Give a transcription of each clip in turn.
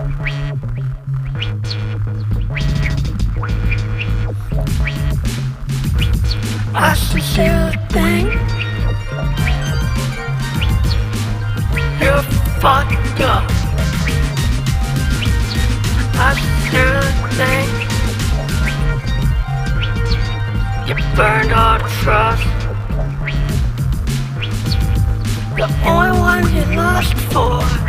I sincerely think you're fucked up. I sincerely think you burned our trust. The only one you lost for.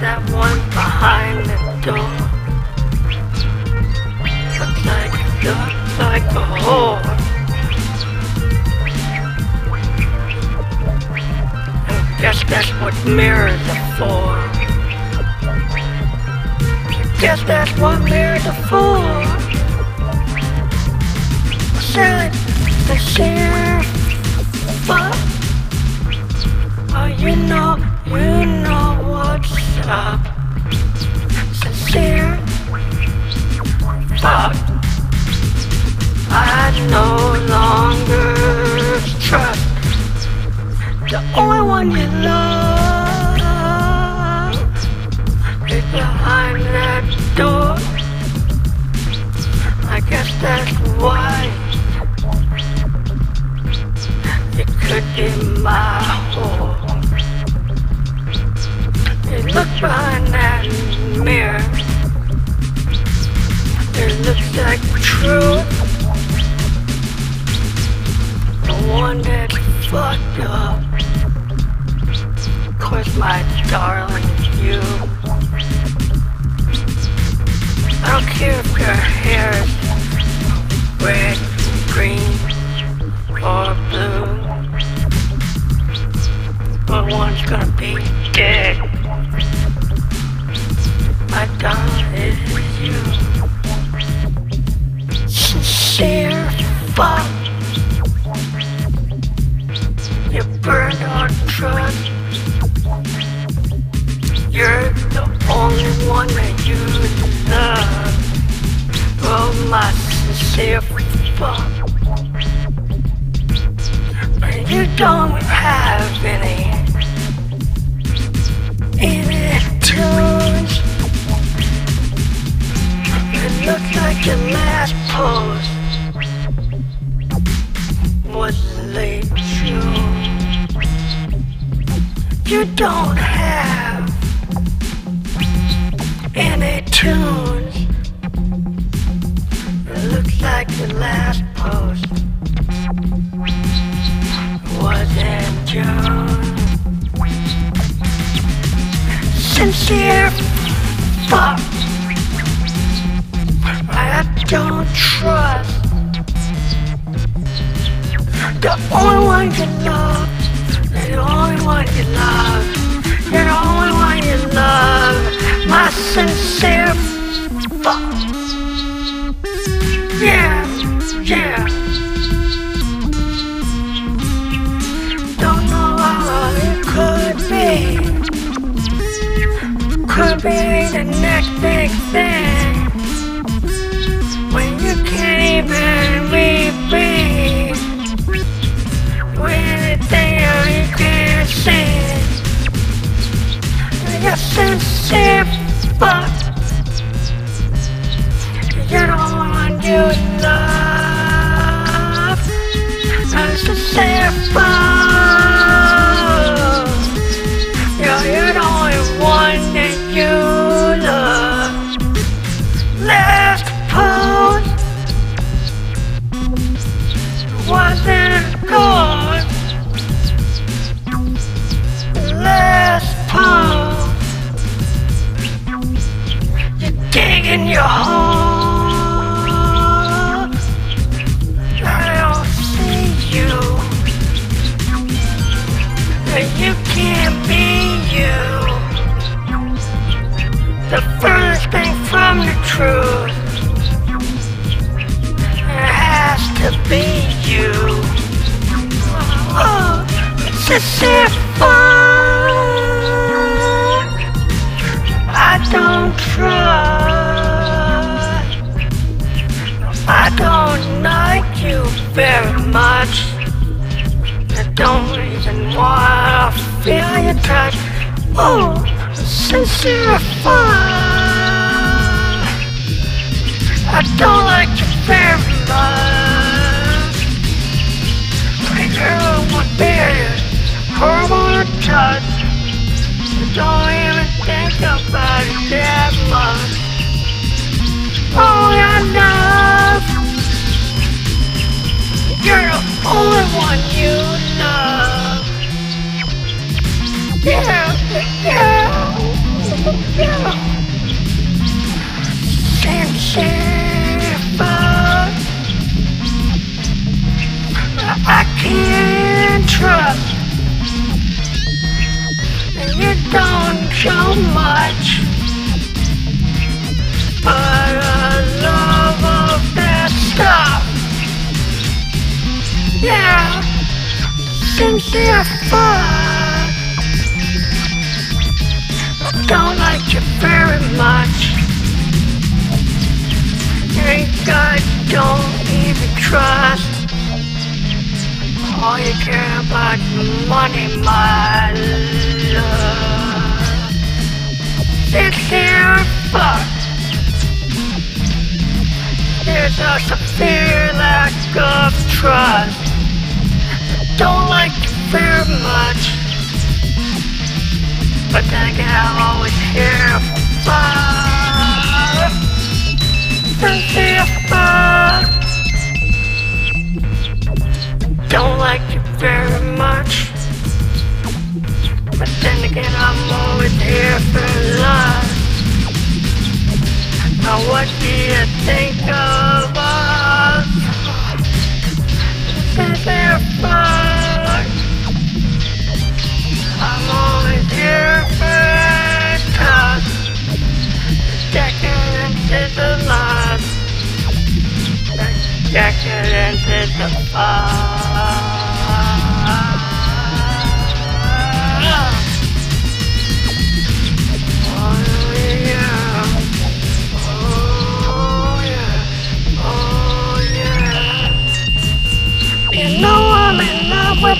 That one behind the door. Looks like, looks like a whore. Guess that's what mirrors are for. Guess that's what mirrors are for. The sheriff. You know, you know what's up. Sincere. I no longer trust the only one you love But one's gonna be dead. My darling is you. Sincere fuck. You burned our trust. You're the only one that you love. Oh, my sincere fuck. You don't have any, tunes. It looks like your last post was late June. You don't have any tunes. It looks like your last post fuck. I don't trust the only one you love. The only one you love. You're the only one you love. My sincere fuck. Be the next big thing. When you can't even repeat. When it's there you can't see. You're sincere fuck. It's a I don't trust. I don't like you very much. I don't even wanna feel your touch. Oh, sincere fun. I don't like you very much. Horrible to touch. Don't even think about it that much. Oh, I know All you care about is money, my love. Sincere fuck. There's a severe lack of trust. Don't like you very much. But then again, I'm always here for fun. Sincere fuck. Don't like you very much. But then again, I'm always here for love. Now what do you think of us? Sincere fuck. I'm always here for touch. Decadence is the love. Decadence is the fun.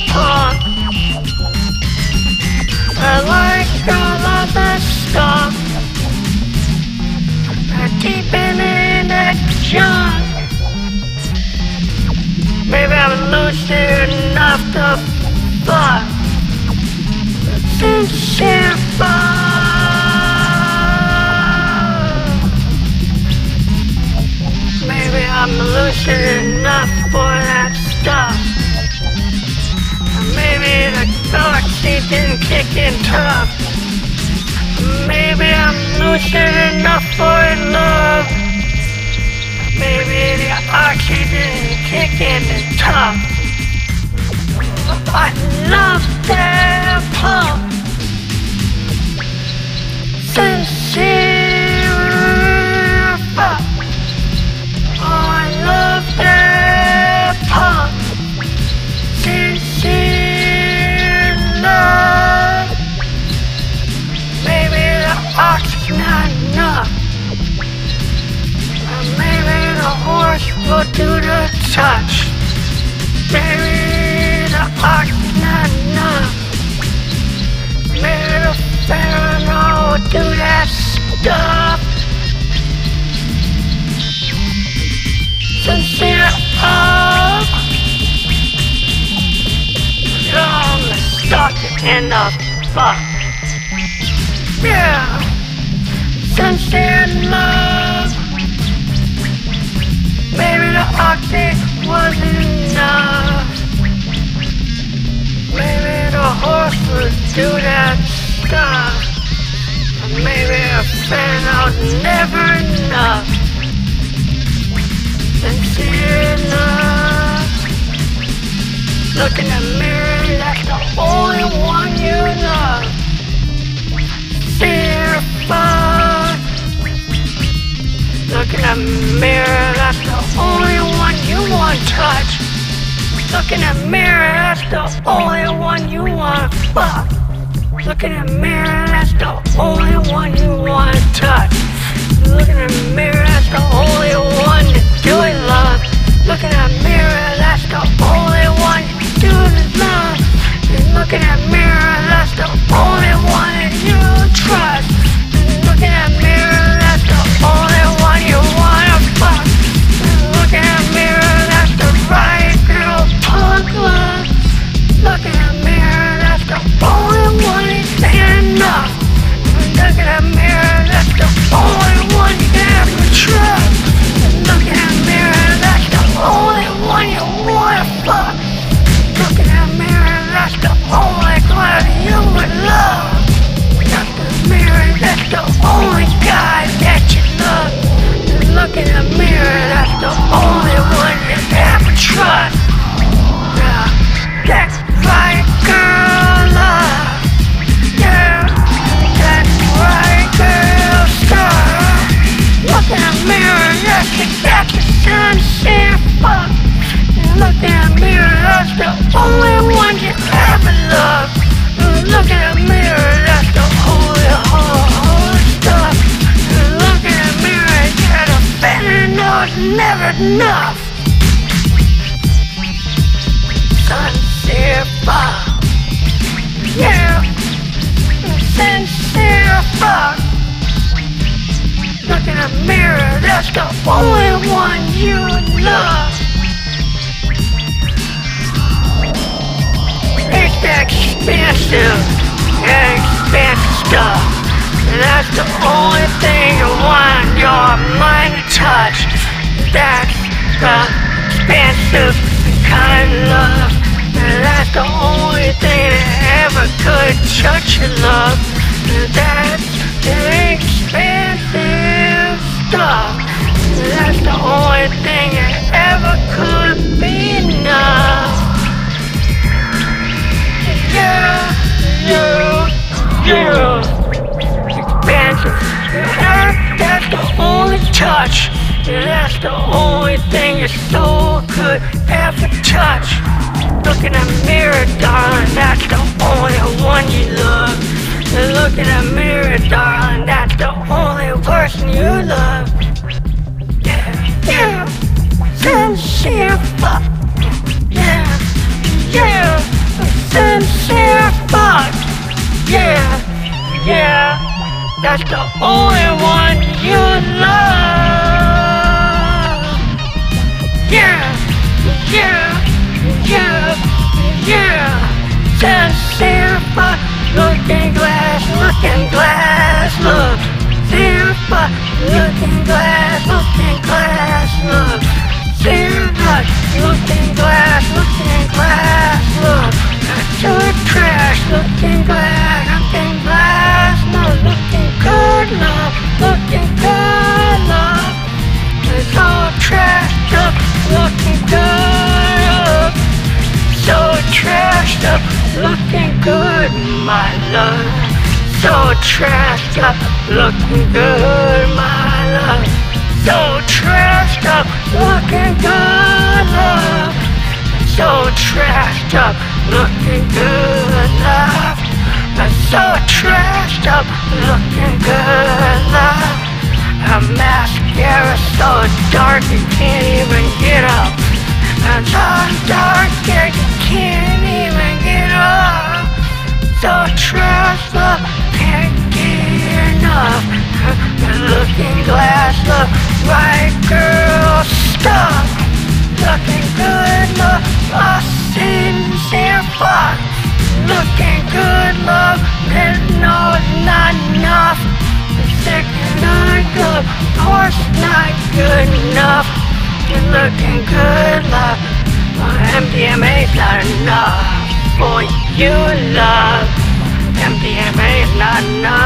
Love. I like all of that stuff. I'm deep in that junk. Maybe I'm lucid enough to fuck. Sincere fun. Maybe I'm lucid enough for that stuff. Maybe the galaxy didn't kick in tough. Maybe I'm lucid enough for love. Maybe the oxygen kick in tough. I love that fuck. Yeah. Sincere love. Maybe the oxy wasn't enough. Maybe the horse would do that stuff. Maybe a fan out never enough. Sincere love. Look in the mirror, that's the only one you Look in the mirror, that's the only one you wanna fuck. Look in the mirror, that's the only one you wanna touch. Look in the mirror, that's the only one to do it, love. Look in the mirror, that's the only one to do it, love. And look in the mirror, that's the only one that you trust. Look in the mirror, that's the only one you ever loved. Look in the mirror, that's the holy, holy, holy stuff. Look in the mirror, the better know it's never enough. Sincere fuck. Yeah. Sincere fuck. Look in the mirror, that's the only one you love. Expensive, expensive. That's the only thing you want your mind to touch. That's the expensive kind of love. That's the only thing that ever could touch your love. That's expensive stuff. That's the only thing that ever could be Expensive. That, that's the only touch. That's the only thing your soul could ever touch. Look in the mirror, darling. That's the only one you love. Look in the mirror, darling. That's the only person you love. That's the only one you love. Yeah, yeah, yeah, yeah. Sincere fuck. Looking glass, looking glass, look. Fuck. Looking glass, looking glass, look. Sincere my love. So trashed up, looking good, my love. So trashed up, looking good, love. So trashed up, looking good, love. So trashed up, looking good, love. A mascara so dark you can't even get up. And so dark you can't. So up, can't get enough. Looking glass, look right, girl, stop. Looking good, look, a sincere fuck. Looking good, love, and no, not enough. Not good, horse, not good enough. You're looking good, love. MDMA's not enough for you, love. MDMA's not enough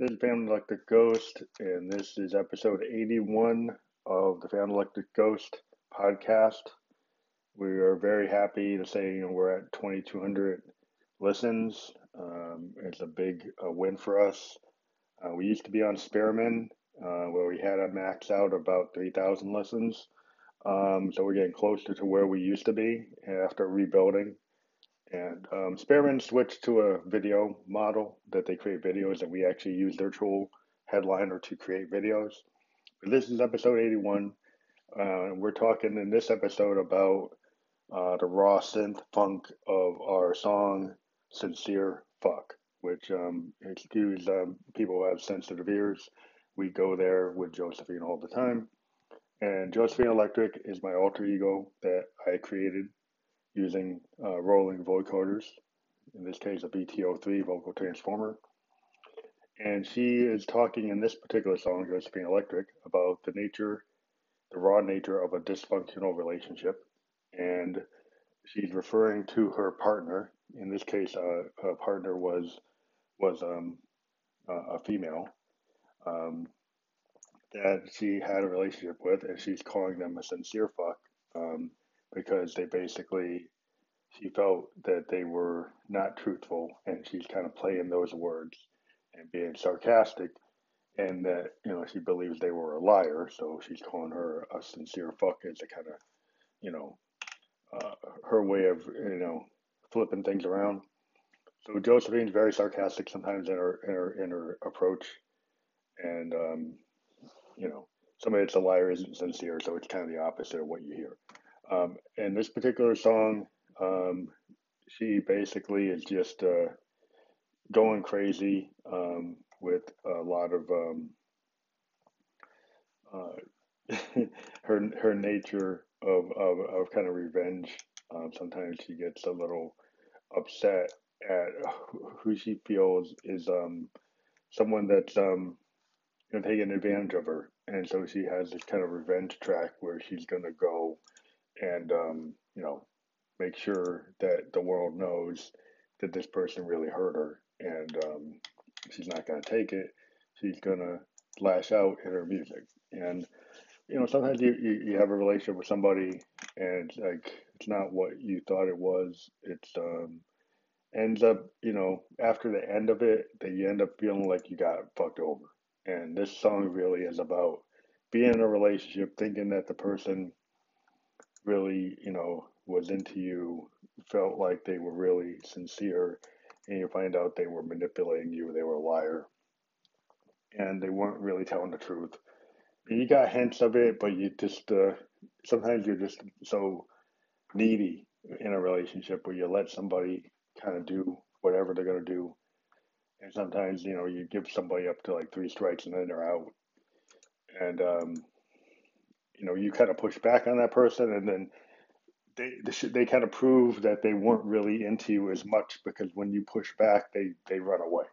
This is Phantom Electric Ghost, and this is episode 81 of the Phantom Electric Ghost podcast. We are very happy to say you know, we're at 2,200 listens. Um, it's a big uh, win for us. Uh, we used to be on Spearman, uh, where we had a max out about 3,000 listens. Um, so we're getting closer to where we used to be after rebuilding. And um, Spearman switched to a video model that they create videos, and we actually use their tool Headliner to create videos. But this is episode 81. Uh, we're talking in this episode about uh, the raw synth funk of our song Sincere Fuck, which, um, excuse um, people who have sensitive ears, we go there with Josephine all the time. And Josephine Electric is my alter ego that I created using uh, Roland vocoders, in this case a BT03 vocal transformer. And she is talking in this particular song, Josephine Electric, about the nature, the raw nature of a dysfunctional relationship. And she's referring to her partner. In this case, uh, her partner was was um, a female um, that she had a relationship with, and she's calling them a sincere fuck um, because they basically she felt that they were not truthful, and she's kind of playing those words and being sarcastic, and that you know she believes they were a liar, so she's calling her a sincere fuck as a kind of you know uh, her way of you know flipping things around. So Josephine's very sarcastic sometimes in her in her in her approach, and um, you know somebody that's a liar isn't sincere, so it's kind of the opposite of what you hear. Um, and this particular song, um, she basically is just uh, going crazy um, with a lot of um, uh, her her nature of, of, of kind of revenge. Um, sometimes she gets a little upset at who she feels is um, someone that's you know, taking advantage of her, and so she has this kind of revenge track where she's gonna go and um, you know make sure that the world knows that this person really hurt her and um, she's not going to take it. She's going to lash out in her music. And, you know, sometimes you, you, you have a relationship with somebody and like it's not what you thought it was. It's, um, ends up, you know, after the end of it, that you end up feeling like you got fucked over. And this song really is about being in a relationship, thinking that the person really, you know, was into you, felt like they were really sincere, and you find out they were manipulating you, they were a liar, and they weren't really telling the truth. And you got hints of it, but you just uh, sometimes you're just so needy in a relationship where you let somebody kind of do whatever they're gonna do, and sometimes you know you give somebody up to like three strikes and then they're out, and um, you know you kind of push back on that person, and then they they kind of prove that they weren't really into you as much because when you push back, they they run away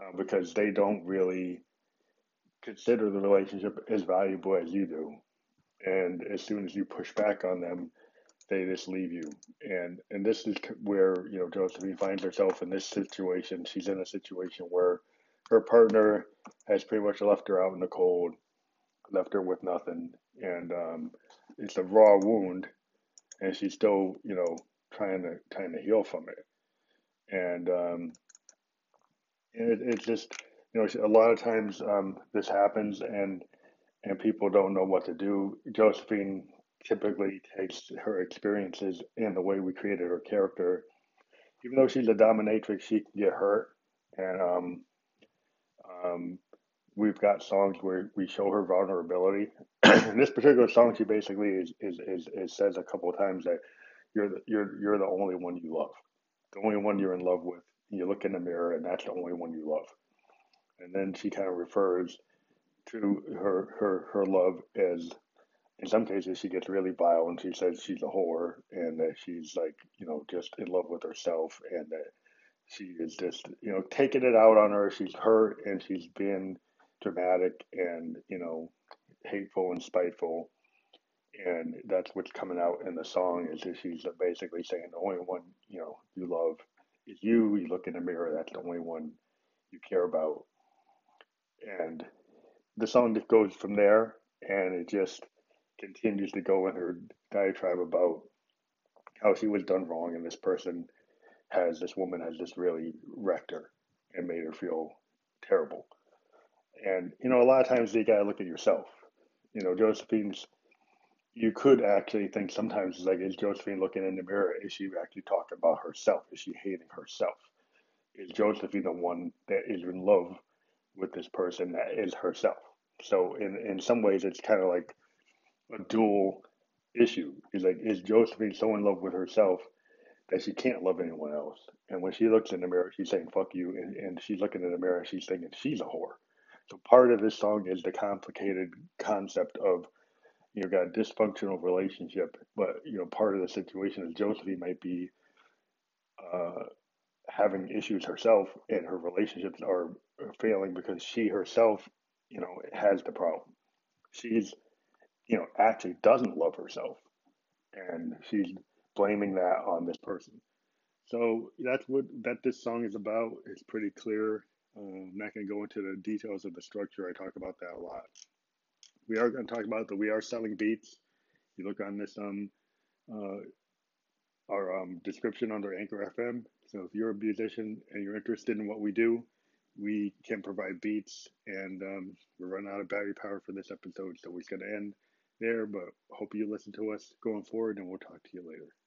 uh, because they don't really consider the relationship as valuable as you do, and as soon as you push back on them, they just leave you. And and this is where you know Josephine finds herself in this situation. She's in a situation where her partner has pretty much left her out in the cold, left her with nothing, and um, it's a raw wound and she's still, you know, trying to trying to heal from it. And um, it, it's just, you know, a lot of times um, this happens, and and people don't know what to do. Josephine typically takes her experiences and the way we created her character. Even though she's a dominatrix, she can get hurt, and um, um, we've got songs where we show her vulnerability. In this particular song, she basically is, is, is, is says a couple of times that you're the, you're you're the only one you love, the only one you're in love with. You look in the mirror, and that's the only one you love. And then she kind of refers to her her her love as, in some cases, she gets really vile, and she says she's a whore, and that she's like you know just in love with herself, and that she is just you know taking it out on her. She's hurt, and she's been dramatic and you know hateful and spiteful. And that's what's coming out in the song is that she's basically saying the only one you know you love is you. You look in the mirror that's the only one you care about. And the song just goes from there and it just continues to go in her diatribe about how she was done wrong and this person has this woman has just really wrecked her and made her feel terrible and, you know, a lot of times you got to look at yourself. You know, Josephine's you could actually think sometimes it's like, is Josephine looking in the mirror? Is she actually talking about herself? Is she hating herself? Is Josephine the one that is in love with this person that is herself? So in in some ways, it's kind of like a dual issue. Is like, is Josephine so in love with herself that she can't love anyone else? And when she looks in the mirror, she's saying "fuck you," and, and she's looking in the mirror, she's thinking she's a whore. So part of this song is the complicated concept of you know got a dysfunctional relationship, but you know part of the situation is Josephine might be uh, having issues herself, and her relationships are failing because she herself, you know, has the problem. She's you know actually doesn't love herself, and she's blaming that on this person. So that's what that this song is about. It's pretty clear. Um, I'm not going to go into the details of the structure. I talk about that a lot. We are going to talk about that we are selling beats. You look on this um uh, our um, description under Anchor FM. So if you're a musician and you're interested in what we do, we can provide beats. And um, we're running out of battery power for this episode, so we're going to end there. But hope you listen to us going forward, and we'll talk to you later.